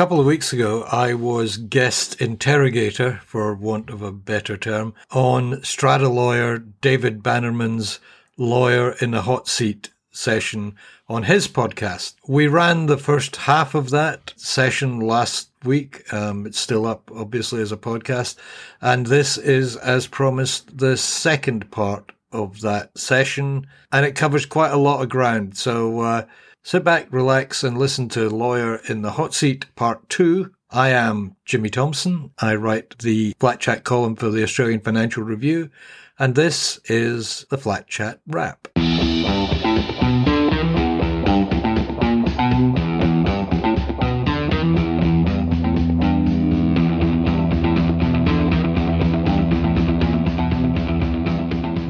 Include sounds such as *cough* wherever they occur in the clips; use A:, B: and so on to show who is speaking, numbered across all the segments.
A: couple of weeks ago, I was guest interrogator, for want of a better term, on strata lawyer David Bannerman's Lawyer in the Hot Seat session on his podcast. We ran the first half of that session last week. Um, it's still up, obviously, as a podcast. And this is, as promised, the second part of that session. And it covers quite a lot of ground. So, uh, Sit back, relax, and listen to Lawyer in the Hot Seat Part 2. I am Jimmy Thomson. I write the Flat Chat column for the Australian Financial Review, and this is the Flat Chat Wrap.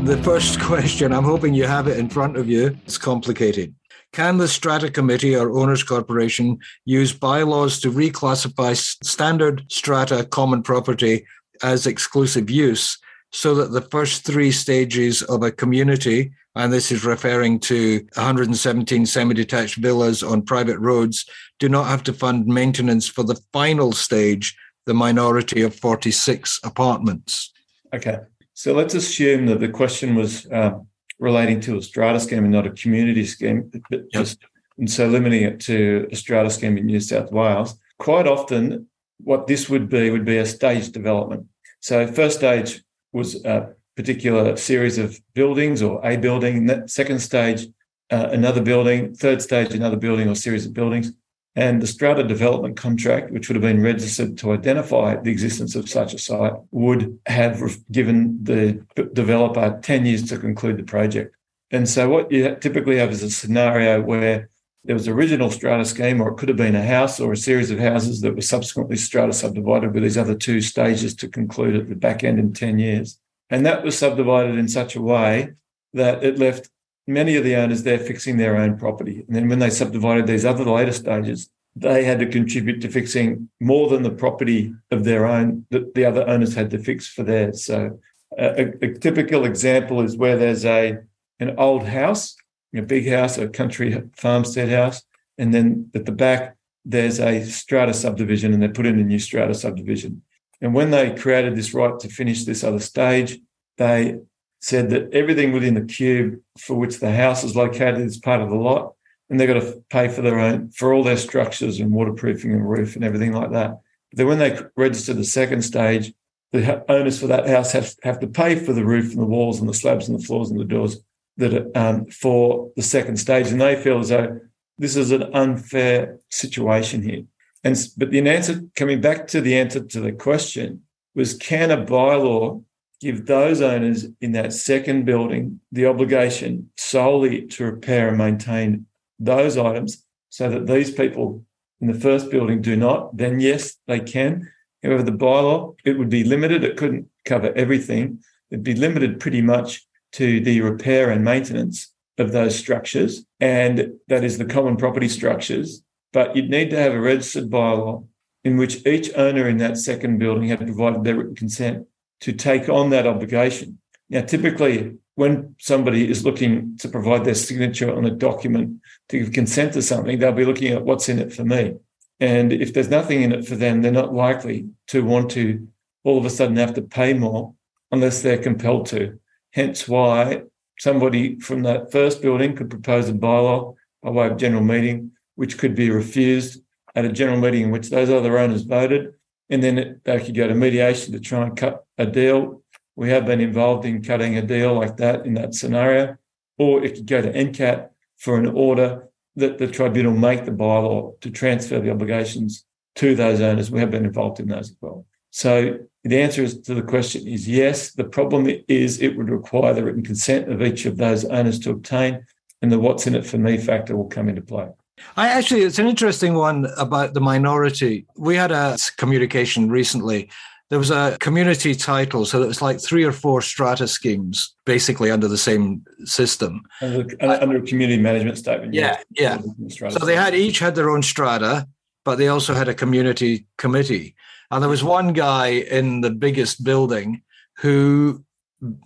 A: The first *laughs* question, I'm hoping you have it in front of you. It's complicated. Can the Strata Committee or Owners Corporation use bylaws to reclassify standard strata common property as exclusive use so that the first three stages of a community, and this is referring to 117 semi detached villas on private roads, do not have to fund maintenance for the final stage, the minority of 46 apartments?
B: Okay. So let's assume that the question was um, relating to a strata scheme and not a community scheme, but just and so limiting it to a strata scheme in New South Wales. Quite often, what this would be would be a staged development. So first stage was a particular series of buildings or a building. Second stage, uh, another building. Third stage, another building or series of buildings. And the strata development contract, which would have been registered to identify the existence of such a site, would have given the developer 10 years to conclude the project. And so, what you typically have is a scenario where there was original strata scheme, or it could have been a house or a series of houses that were subsequently strata subdivided with these other two stages to conclude at the back end in 10 years. And that was subdivided in such a way that it left many of the owners there fixing their own property. And then when they subdivided these other later stages, they had to contribute to fixing more than the property of their own that the other owners had to fix for theirs. So a, a typical example is where there's a an old house, a big house, a country farmstead house, and then at the back there's a strata subdivision, and they put in a new strata subdivision. And when they created this right to finish this other stage, they said that everything within the cube for which the house is located is part of the lot, and they've got to pay for their own for all their structures and waterproofing and roof and everything like that. But then when they register the second stage, the owners for that house have, have to pay for the roof and the walls and the slabs and the floors and the doors that um, for the second stage, and they feel as though this is an unfair situation here. And but the answer coming back to the answer to the question was: Can a bylaw give those owners in that second building the obligation solely to repair and maintain those items so that these people in the first building do not, then yes, they can. However, the bylaw, it would be limited. It couldn't cover everything. It'd be limited pretty much to the repair and maintenance of those structures. And that is the common property structures. But you'd need to have a registered bylaw in which each owner in that second building had provided their written consent to take on that obligation. Now, typically, when somebody is looking to provide their signature on a document to give consent to something, they'll be looking at what's in it for me. And if there's nothing in it for them, they're not likely to want to all of a sudden have to pay more unless they're compelled to. Hence why somebody from that first building could propose a bylaw by way of general meeting, which could be refused at a general meeting in which those other owners voted and then they could go to mediation to try and cut a deal. We have been involved in cutting a deal like that in that scenario, or it could go to NCAT for an order that the tribunal make the bylaw to transfer the obligations to those owners. We have been involved in those as well. So the answer is to the question is yes. The problem is it would require the written consent of each of those owners to obtain, and the what's in it for me factor will come into play.
A: I actually, it's an interesting one about the minority. We had a communication recently. There was a community title, so it was like three or four strata schemes, basically under the same system,
B: under, under a community management statement.
A: Yeah, yeah. So they had each had their own strata, but they also had a community committee. And there was one guy in the biggest building who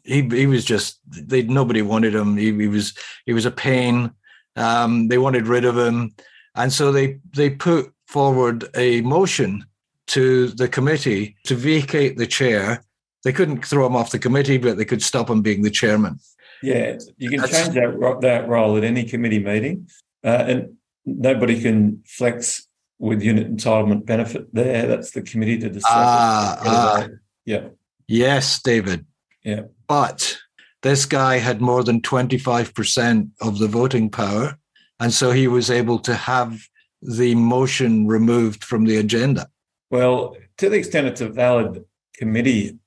A: he he was just they nobody wanted him. He, he was he was a pain. Um, they wanted rid of him, and so they they put forward a motion to the committee to vacate the chair. They couldn't throw him off the committee, but they could stop him being the chairman.
B: Yeah, you can That's, change that that role at any committee meeting, uh, and nobody can flex with unit entitlement benefit there. That's the committee to decide. Ah, ah. yeah.
A: Yes, David.
B: Yeah.
A: But this guy had more than 25% of the voting power. And so he was able to have the motion removed from the agenda.
B: Well, to the extent it's a valid committee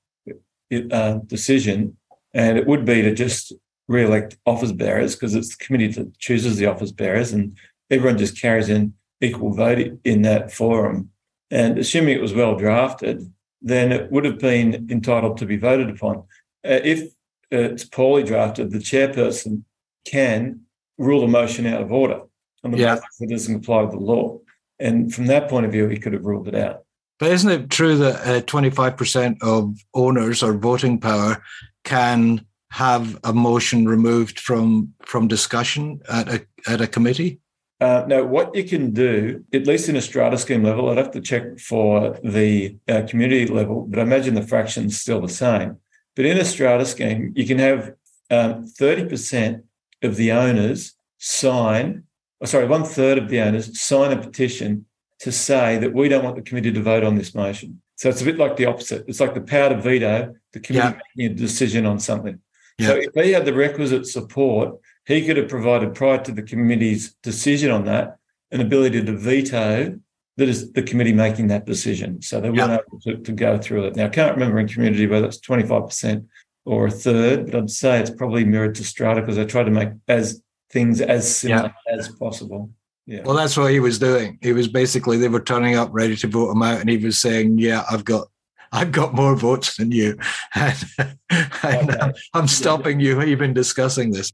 B: uh, decision, and it would be to just re-elect office bearers because it's the committee that chooses the office bearers, and everyone just carries in equal vote in that forum. And assuming it was well drafted, then it would have been entitled to be voted upon. Uh, if it's poorly drafted, the chairperson can rule a motion out of order on the yeah. basis that it doesn't apply to the law. And from that point of view, he could have ruled it out.
A: But isn't it true that uh, 25% of owners or voting power can have a motion removed from from discussion at a at a committee?
B: Uh, now, what you can do, at least in a strata scheme level, I'd have to check for the uh, community level, but I imagine the fraction's still the same. But in a strata scheme, you can have um, 30% of the owners sign, oh, sorry, one third of the owners sign a petition to say that we don't want the committee to vote on this motion. So it's a bit like the opposite. It's like the power to veto the committee yeah. making a decision on something. Yeah. So if he had the requisite support, he could have provided prior to the committee's decision on that an ability to veto that is the committee making that decision. So they weren't able to, to, go through it. Now I can't remember in community whether it's 25% or a third, but I'd say it's probably mirrored to strata because I try to make as things as similar yeah. as possible.
A: Yeah. Well, that's what he was doing. He was basically they were turning up ready to vote him out, and he was saying, "Yeah, I've got I've got more votes than you, *laughs* and, and uh, okay. I'm stopping you even discussing this."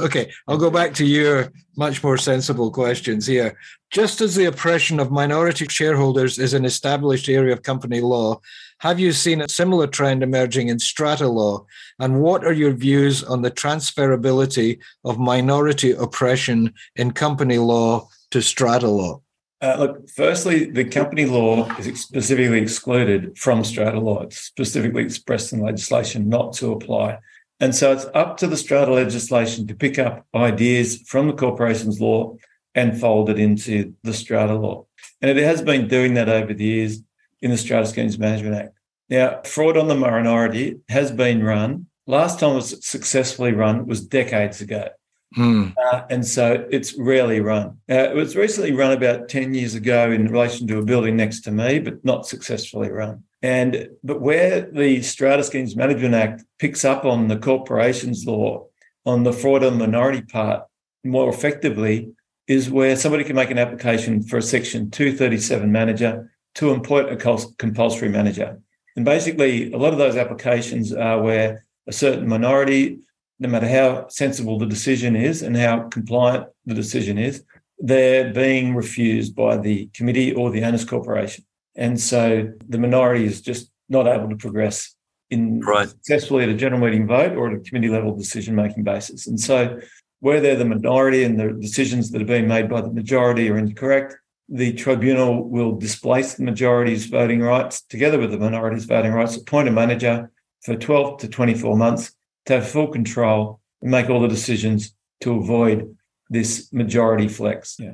A: Okay, I'll go back to your much more sensible questions here. Just as the oppression of minority shareholders is an established area of company law, have you seen a similar trend emerging in strata law? And what are your views on the transferability of minority oppression in company law to strata law?
B: Uh, look, firstly, the company law is specifically excluded from strata law. It's specifically expressed in legislation not to apply and so it's up to the strata legislation to pick up ideas from the corporations law and fold it into the strata law. And it has been doing that over the years in the Strata Schemes Management Act. Now, fraud on the minority has been run. Last time it was successfully run was decades ago.
A: Mm.
B: Uh, and so it's rarely run. Uh, it was recently run about 10 years ago in relation to a building next to me, but not successfully run. And but where the Strata Schemes Management Act picks up on the corporations law on the fraud on the minority part more effectively is where somebody can make an application for a section 237 manager to appoint a compulsory manager. And basically, a lot of those applications are where a certain minority, no matter how sensible the decision is and how compliant the decision is, they're being refused by the committee or the owners corporation. And so the minority is just not able to progress in right. successfully at a general meeting vote or at a committee level decision making basis. And so where they're the minority and the decisions that are being made by the majority are incorrect, the tribunal will displace the majority's voting rights together with the minority's voting rights, appoint a manager for 12 to 24 months to have full control and make all the decisions to avoid this majority flex. Yeah.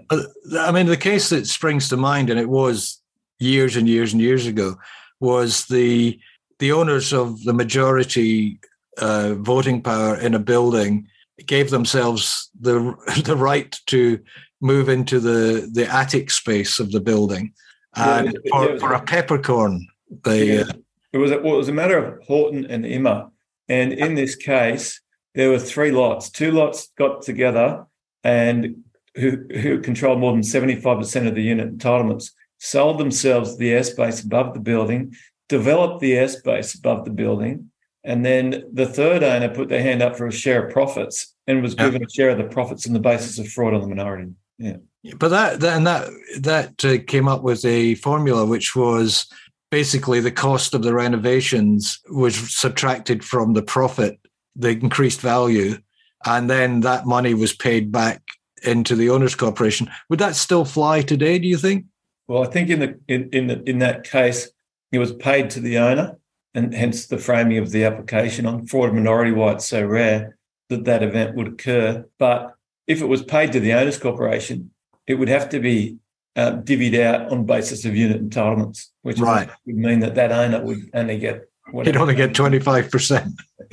A: I mean, the case that springs to mind, and it was years and years and years ago was the the owners of the majority uh, voting power in a building gave themselves the *laughs* the right to move into the the attic space of the building. And yeah, for, for, a peppercorn they
B: yeah. uh, it was a, well, it was a matter of Horton and Imma and in this case there were three lots. Two lots got together and who who controlled more than 75% of the unit entitlements sold themselves the airspace above the building, developed the airspace above the building, and then the third owner put their hand up for a share of profits and was given a share of the profits on the basis of fraud on the minority. Yeah.
A: But that, that and that that uh, came up with a formula which was basically the cost of the renovations was subtracted from the profit, the increased value, and then that money was paid back into the owners corporation. Would that still fly today? Do you think?
B: Well, I think in the in in, the, in that case, it was paid to the owner, and hence the framing of the application on fraud minority why it's so rare that that event would occur. But if it was paid to the owners corporation, it would have to be uh, divvied out on basis of unit entitlements, which right. would mean that that owner would only get. *laughs*
A: He'd only get twenty five percent. *laughs*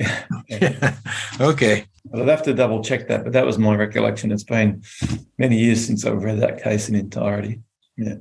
A: Okay.
B: Well, I'd have to double check that, but that was my recollection. It's been many years since I've read that case in entirety. Yeah.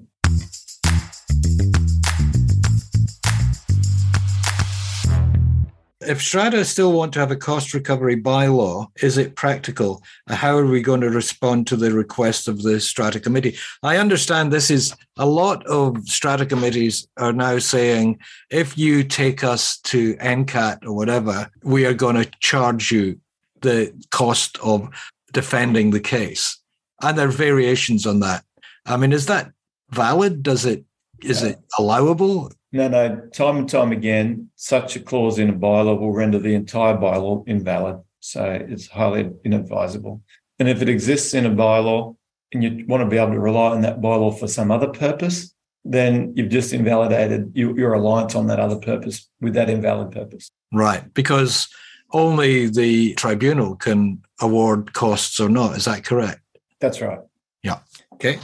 A: If Strata still want to have a cost recovery bylaw, is it practical? How are we going to respond to the request of the Strata committee? I understand this is a lot of Strata committees are now saying if you take us to NCAT or whatever, we are going to charge you the cost of defending the case. And there are variations on that. I mean, is that valid? Does it is yeah. it allowable?
B: No, no. Time and time again, such a clause in a bylaw will render the entire bylaw invalid. So it's highly inadvisable. And if it exists in a bylaw and you want to be able to rely on that bylaw for some other purpose, then you've just invalidated your, reliance on that other purpose with that invalid purpose.
A: Right. Because only the tribunal can award costs or not. Is that correct?
B: That's right.
A: Yeah. Okay.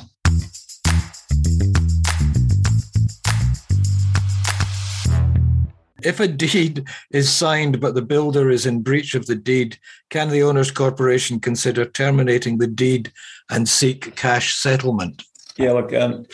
A: If a deed is signed but the builder is in breach of the deed, can the owners corporation consider terminating the deed and seek cash settlement?
B: Yeah, look, um,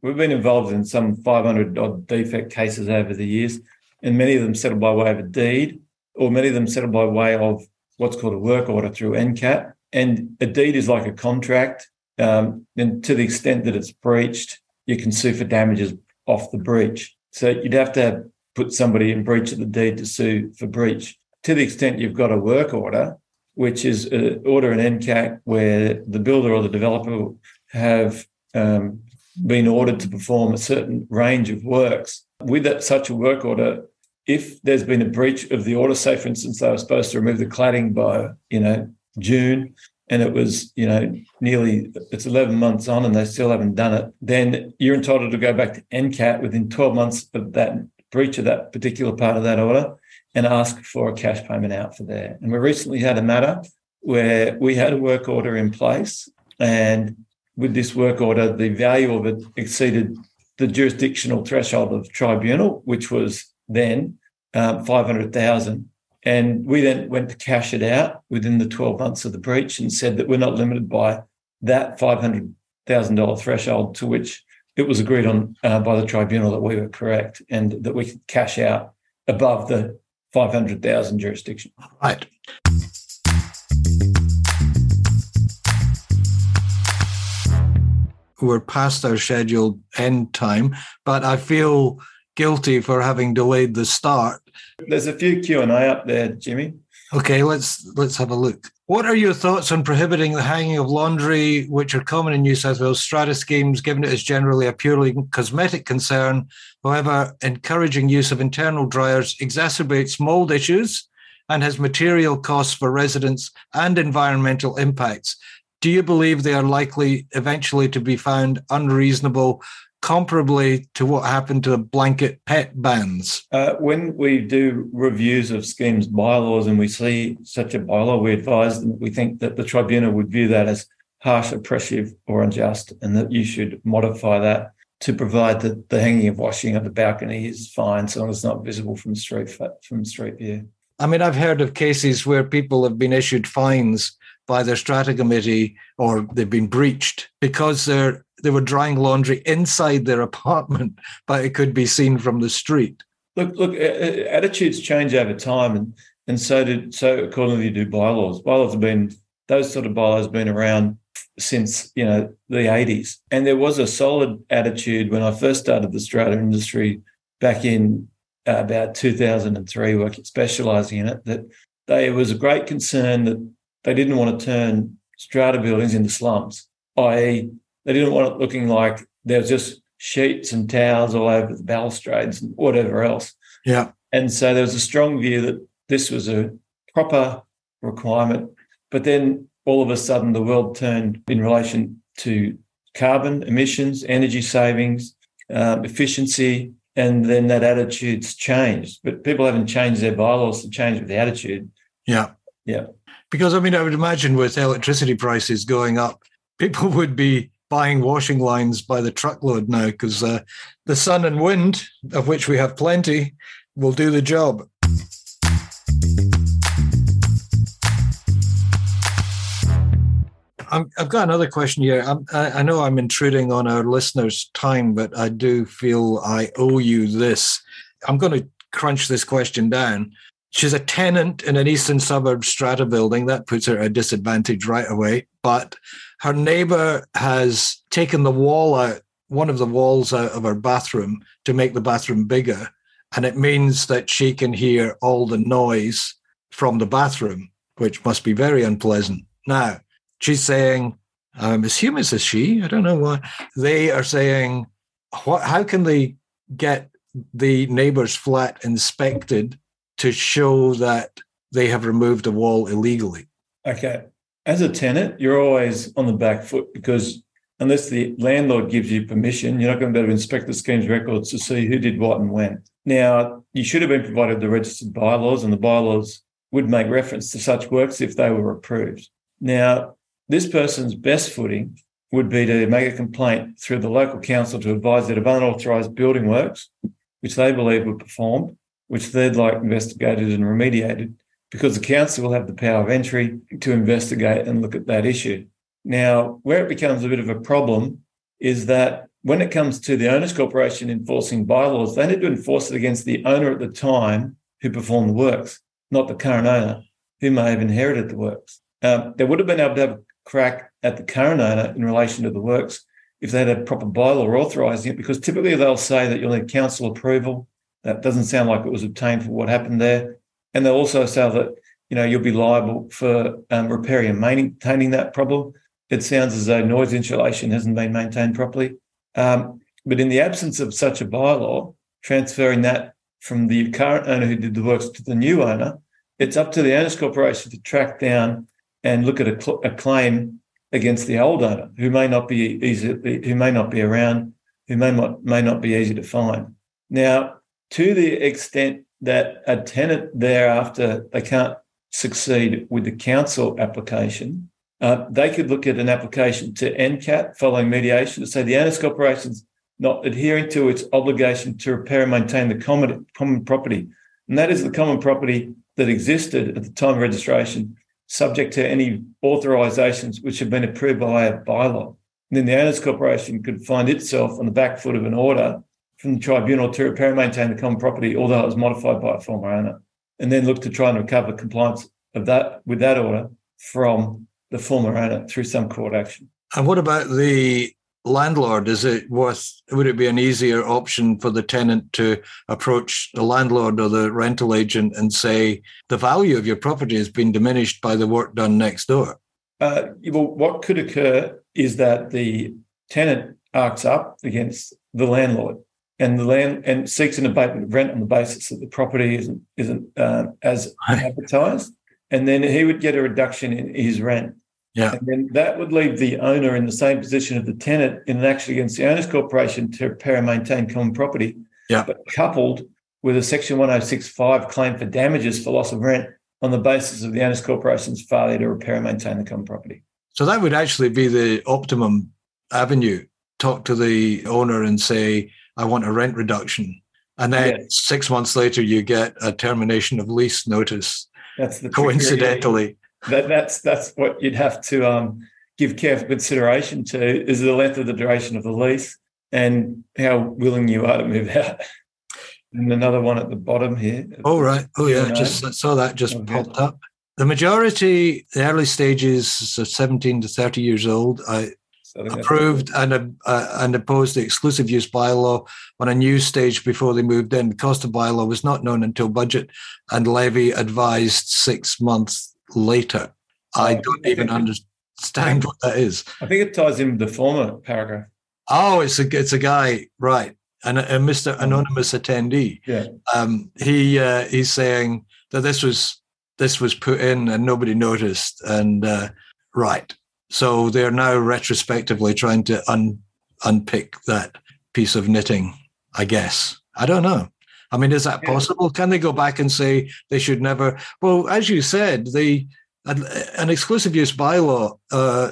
B: we've been involved in some 500 odd defect cases over the years, and many of them settled by way of a deed, or many of them settled by way of what's called a work order through NCAT. And a deed is like a contract, um, and to the extent that it's breached, you can sue for damages off the breach. So you'd have to put somebody in breach of the deed to sue for breach. To the extent you've got a work order, which is an order in NCAT where the builder or the developer have um, been ordered to perform a certain range of works. With that, such a work order, if there's been a breach of the order, say for instance they were supposed to remove the cladding by you know June, and it was you know nearly it's 11 months on and they still haven't done it, then you're entitled to go back to NCAT within 12 months of that breach of that particular part of that order and ask for a cash payment out for there. And we recently had a matter where we had a work order in place, and with this work order, the value of it exceeded the jurisdictional threshold of tribunal, which was then um, 500,000. And we then went to cash it out within the 12 months of the breach and said that we're not limited by that $500,000 threshold to which it was agreed on uh, by the tribunal that we were correct and that we could cash out above the 500,000 jurisdiction.
A: Right. We're past our scheduled end time, but I feel guilty for having delayed the start.
B: There's a few Q and A up there, Jimmy.
A: Okay, let's let's have a look. What are your thoughts on prohibiting the hanging of laundry, which are common in New South Wales strata schemes, given it is generally a purely cosmetic concern? However, encouraging use of internal dryers exacerbates mold issues and has material costs for residents and environmental impacts. Do you believe they are likely eventually to be found unreasonable comparably to what happened to the blanket pet bans?
B: Uh, when we do reviews of schemes bylaws and we see such a bylaw, we advise them we think that the tribunal would view that as harsh, oppressive, or unjust, and that you should modify that to provide that the hanging of washing at the balcony is fine so long as it's not visible from street from street view.
A: I mean, I've heard of cases where people have been issued fines by their strata committee or they've been breached because they're they were drying laundry inside their *laughs* apartment, but it could be seen from the street.
B: Look, look, attitudes change over time, and and so did so accordingly do bylaws. Bylaws have been those sort of bylaws have been around since you know the 80s, and there was a solid attitude when I first started the strata industry back in uh, about 2003, working specialising in it. That they was a great concern that they didn't want to turn strata buildings into slums, i.e., they didn't want it looking like there was just sheets and towels all over the balustrades and whatever else.
A: Yeah.
B: And so there was a strong view that this was a proper requirement But then all of a sudden, the world turned in relation to carbon emissions, energy savings, um, efficiency, and then that attitude's changed. But people haven't changed their bylaws to change with the attitude.
A: Yeah.
B: Yeah.
A: Because I mean, I would imagine with electricity prices going up, people would be buying washing lines by the truckload now because uh, the sun and wind, of which we have plenty, will do the job. i have got another question here. I, I know I'm intruding on our listeners' time, but I do feel I owe you this. I'm going to crunch this question down. She's a tenant in an eastern suburb strata building. That puts her at a disadvantage right away. But her neighbor has taken the wall out, one of the walls out of her bathroom to make the bathroom bigger. And it means that she can hear all the noise from the bathroom, which must be very unpleasant. Now, she's saying, um, I'm assuming it's a she, I don't know why. They are saying, what, how can they get the neighbor's flat inspected to show that they have removed a wall illegally.
B: Okay. As a tenant, you're always on the back foot because unless the landlord gives you permission, you're not going to be able to inspect the scheme's records to see who did what and when. Now, you should have been provided the registered bylaws, and the bylaws would make reference to such works if they were approved. Now, this person's best footing would be to make a complaint through the local council to advise that of unauthorised building works, which they believe were performed, which they'd like investigated and remediated, because the council will have the power of entry to investigate and look at that issue. Now, where it becomes a bit of a problem is that when it comes to the owners corporation enforcing bylaws, they need to enforce it against the owner at the time who performed the works, not the current owner who may have inherited the works. Um, they would have been able to have a crack at the current owner in relation to the works if they had a proper bylaw authorising it, because typically they'll say that you'll need council approval that doesn't sound like it was obtained for what happened there. And they'll also say that you know you'll be liable for um, repairing and maintaining that problem. It sounds as though noise insulation hasn't been maintained properly. Um, but in the absence of such a bylaw, transferring that from the current owner who did the works to the new owner, it's up to the owners corporation to track down and look at a, cl- a claim against the old owner who may not be easy, who may not be around, who may not may not be easy to find. Now, to the extent that a tenant thereafter they can't succeed with the council application, uh, they could look at an application to NCAT following mediation to say the owners corporation's not adhering to its obligation to repair and maintain the common, common property. And that is the common property that existed at the time of registration, subject to any authorisations which have been approved by a bylaw. And then the owners corporation could find itself on the back foot of an order from the tribunal to repair and maintain the common property, although it was modified by a former owner, and then look to try and recover compliance of that with that order from the former owner through some court action.
A: And what about the landlord? Is it worth? Would it be an easier option for the tenant to approach the landlord or the rental agent and say the value of your property has been diminished by the work done next door?
B: Uh, well, what could occur is that the tenant arcs up against the landlord and the land and seeks an abatement of rent on the basis that the property isn't isn't uh, as advertised, and then he would get a reduction in his rent.
A: Yeah,
B: and then that would leave the owner in the same position of the tenant in an action against the owners corporation to repair and maintain common property.
A: Yeah,
B: but coupled with a Section 1065 claim for damages for loss of rent on the basis of the owners corporation's failure to repair and maintain the common property.
A: So that would actually be the optimum avenue. Talk to the owner and say, I want a rent reduction. And then yeah. six months later, you get a termination of lease notice.
B: That's the
A: coincidentally.
B: That, that's that's what you'd have to um, give careful consideration to is the length of the duration of the lease and how willing you are to move out. And another one at the bottom here.
A: Oh right. Oh yeah. Just saw that just okay. popped up. The majority, the early stages of 17 to 30 years old, I approved and uh, and opposed the exclusive use bylaw on a new stage before they moved in. The cost of bylaw was not known until budget and levy advised six months later. I don't even understand what that is.
B: I think it ties in with the former paragraph.
A: Oh, it's a it's a guy, right? And a, Mr. Anonymous attendee.
B: Yeah.
A: Um, he uh, he's saying that this was this was put in and nobody noticed. And uh, right. So they're now retrospectively trying to un- unpick that piece of knitting, I guess. I don't know. I mean, is that possible? Can they go back and say they should never? Well, as you said, the an exclusive use bylaw uh,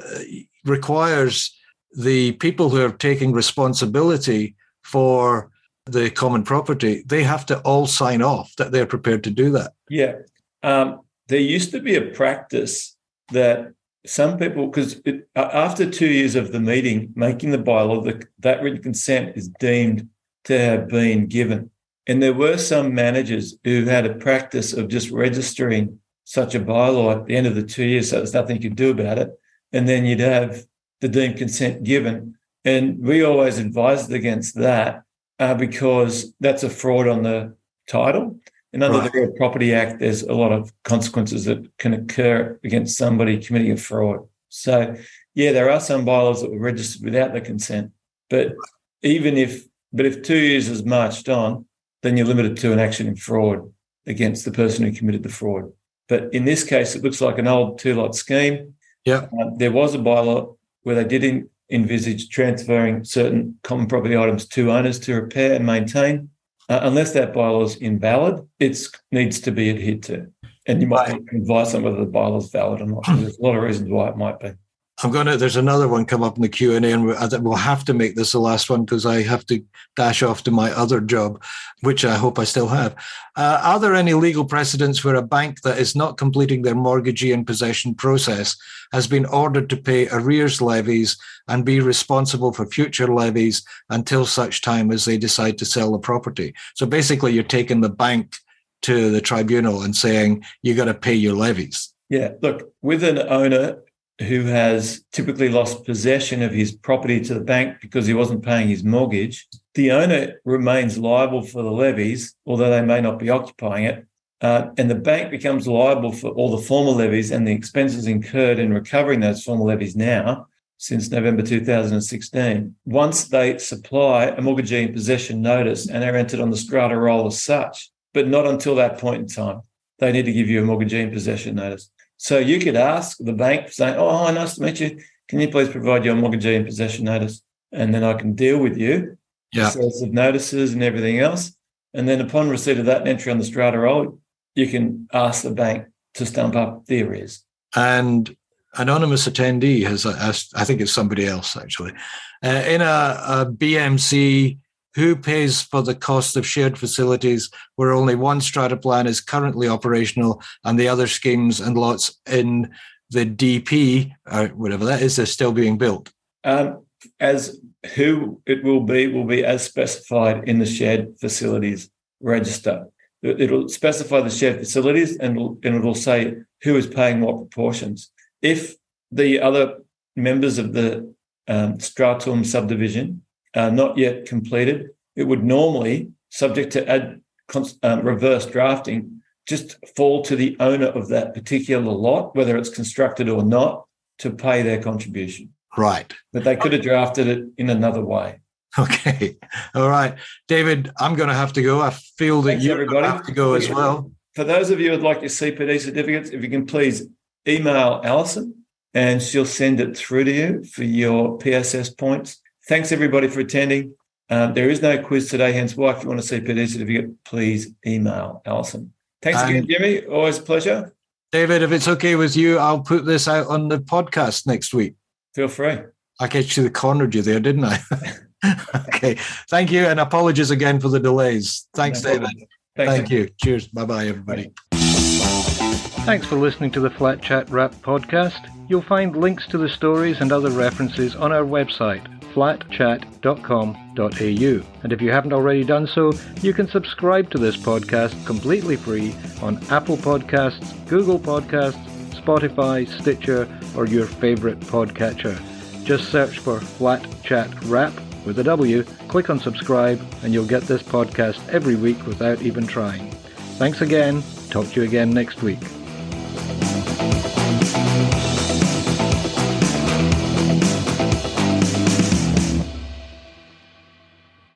A: requires the people who are taking responsibility for the common property, they have to all sign off that they're prepared to do that.
B: Yeah. Um, there used to be a practice that some people, because after two years of the meeting making the bylaw, the, that written consent is deemed to have been given. And there were some managers who had a practice of just registering such a bylaw at the end of the two years, so there's nothing you could do about it. And then you'd have the deemed consent given. And we always advised against that uh, because that's a fraud on the title. And under right. the Real Property Act, there's a lot of consequences that can occur against somebody committing a fraud. So, yeah, there are some bylaws that were registered without the consent. But even if, but if two years has marched on, then you're limited to an action in fraud against the person who committed the fraud. But in this case, it looks like an old two lot scheme.
A: Yeah.
B: Uh, there was a bylaw where they did in, envisage transferring certain common property items to owners to repair and maintain. Uh, unless that bylaw is invalid, it needs to be adhered to. And you might right. advise on whether the bylaw is valid or not. There's a lot of reasons why it might be.
A: I'm going to. There's another one come up in the Q and A, and we'll have to make this the last one because I have to dash off to my other job, which I hope I still have. Uh, are there any legal precedents where a bank that is not completing their mortgagee in possession process has been ordered to pay arrears levies and be responsible for future levies until such time as they decide to sell the property? So basically, you're taking the bank to the tribunal and saying you got to pay your levies.
B: Yeah, look, with an owner who has typically lost possession of his property to the bank because he wasn't paying his mortgage, the owner remains liable for the levies, although they may not be occupying it. Uh, and the bank becomes liable for all the former levies and the expenses incurred in recovering those former levies now since November 2016. Once they supply a mortgagee in possession notice and are entered on the strata roll as such, but not until that point in time. They need to give you a mortgagee in possession notice. So you could ask the bank, saying, "Oh, hi, nice to meet you. Can you please provide your mortgagee in possession notice, and then I can deal with you,
A: yeah,
B: of notices and everything else." And then upon receipt of that entry on the strata roll, you can ask the bank to stump up the arrears.
A: And anonymous attendee has asked, I think it's somebody else actually, uh, in a, a BMC who pays for the cost of shared facilities where only one strata plan is currently operational and the other schemes and lots in the DP, or whatever that is, are still being built?
B: Um, as who it will be will be as specified in the shared facilities register. It'll specify the shared facilities and, and it'll say who is paying what proportions. If the other members of the um, stratum subdivision uh, not yet completed, it would normally, subject to ad, um, reverse drafting, just fall to the owner of that particular lot, whether it's constructed or not, to pay their contribution.
A: Right.
B: But they could have drafted it in another way.
A: Okay. All right. David, I'm going to have to go. I feel that Thanks, you everybody. have to go as well.
B: For those of you who'd like your CPD certificates, if you can please email Alison and she'll send it through to you for your PSS points. Thanks everybody for attending. Um, there is no quiz today, hence why if you want to see a CPD certificate, please email Alison. Thanks um, again, Jimmy. Always a pleasure.
A: David, if it's okay with you, I'll put this out on the podcast next week.
B: Feel free.
A: I actually cornered you there, didn't I? *laughs* okay. Thank you. And apologies again for the delays. Thanks, no David. Thanks. Thank you. Cheers. Bye bye, everybody. Thanks for listening to the Flat Chat Wrap podcast. You'll find links to the stories and other references on our website, flatchat.com.au. And if you haven't already done so, you can subscribe to this podcast completely free on Apple Podcasts, Google Podcasts, Spotify, Stitcher, or your favorite podcatcher. Just search for Flat Chat Wrap with a W, click on subscribe, and you'll get this podcast every week without even trying. Thanks again. Talk to you again next week.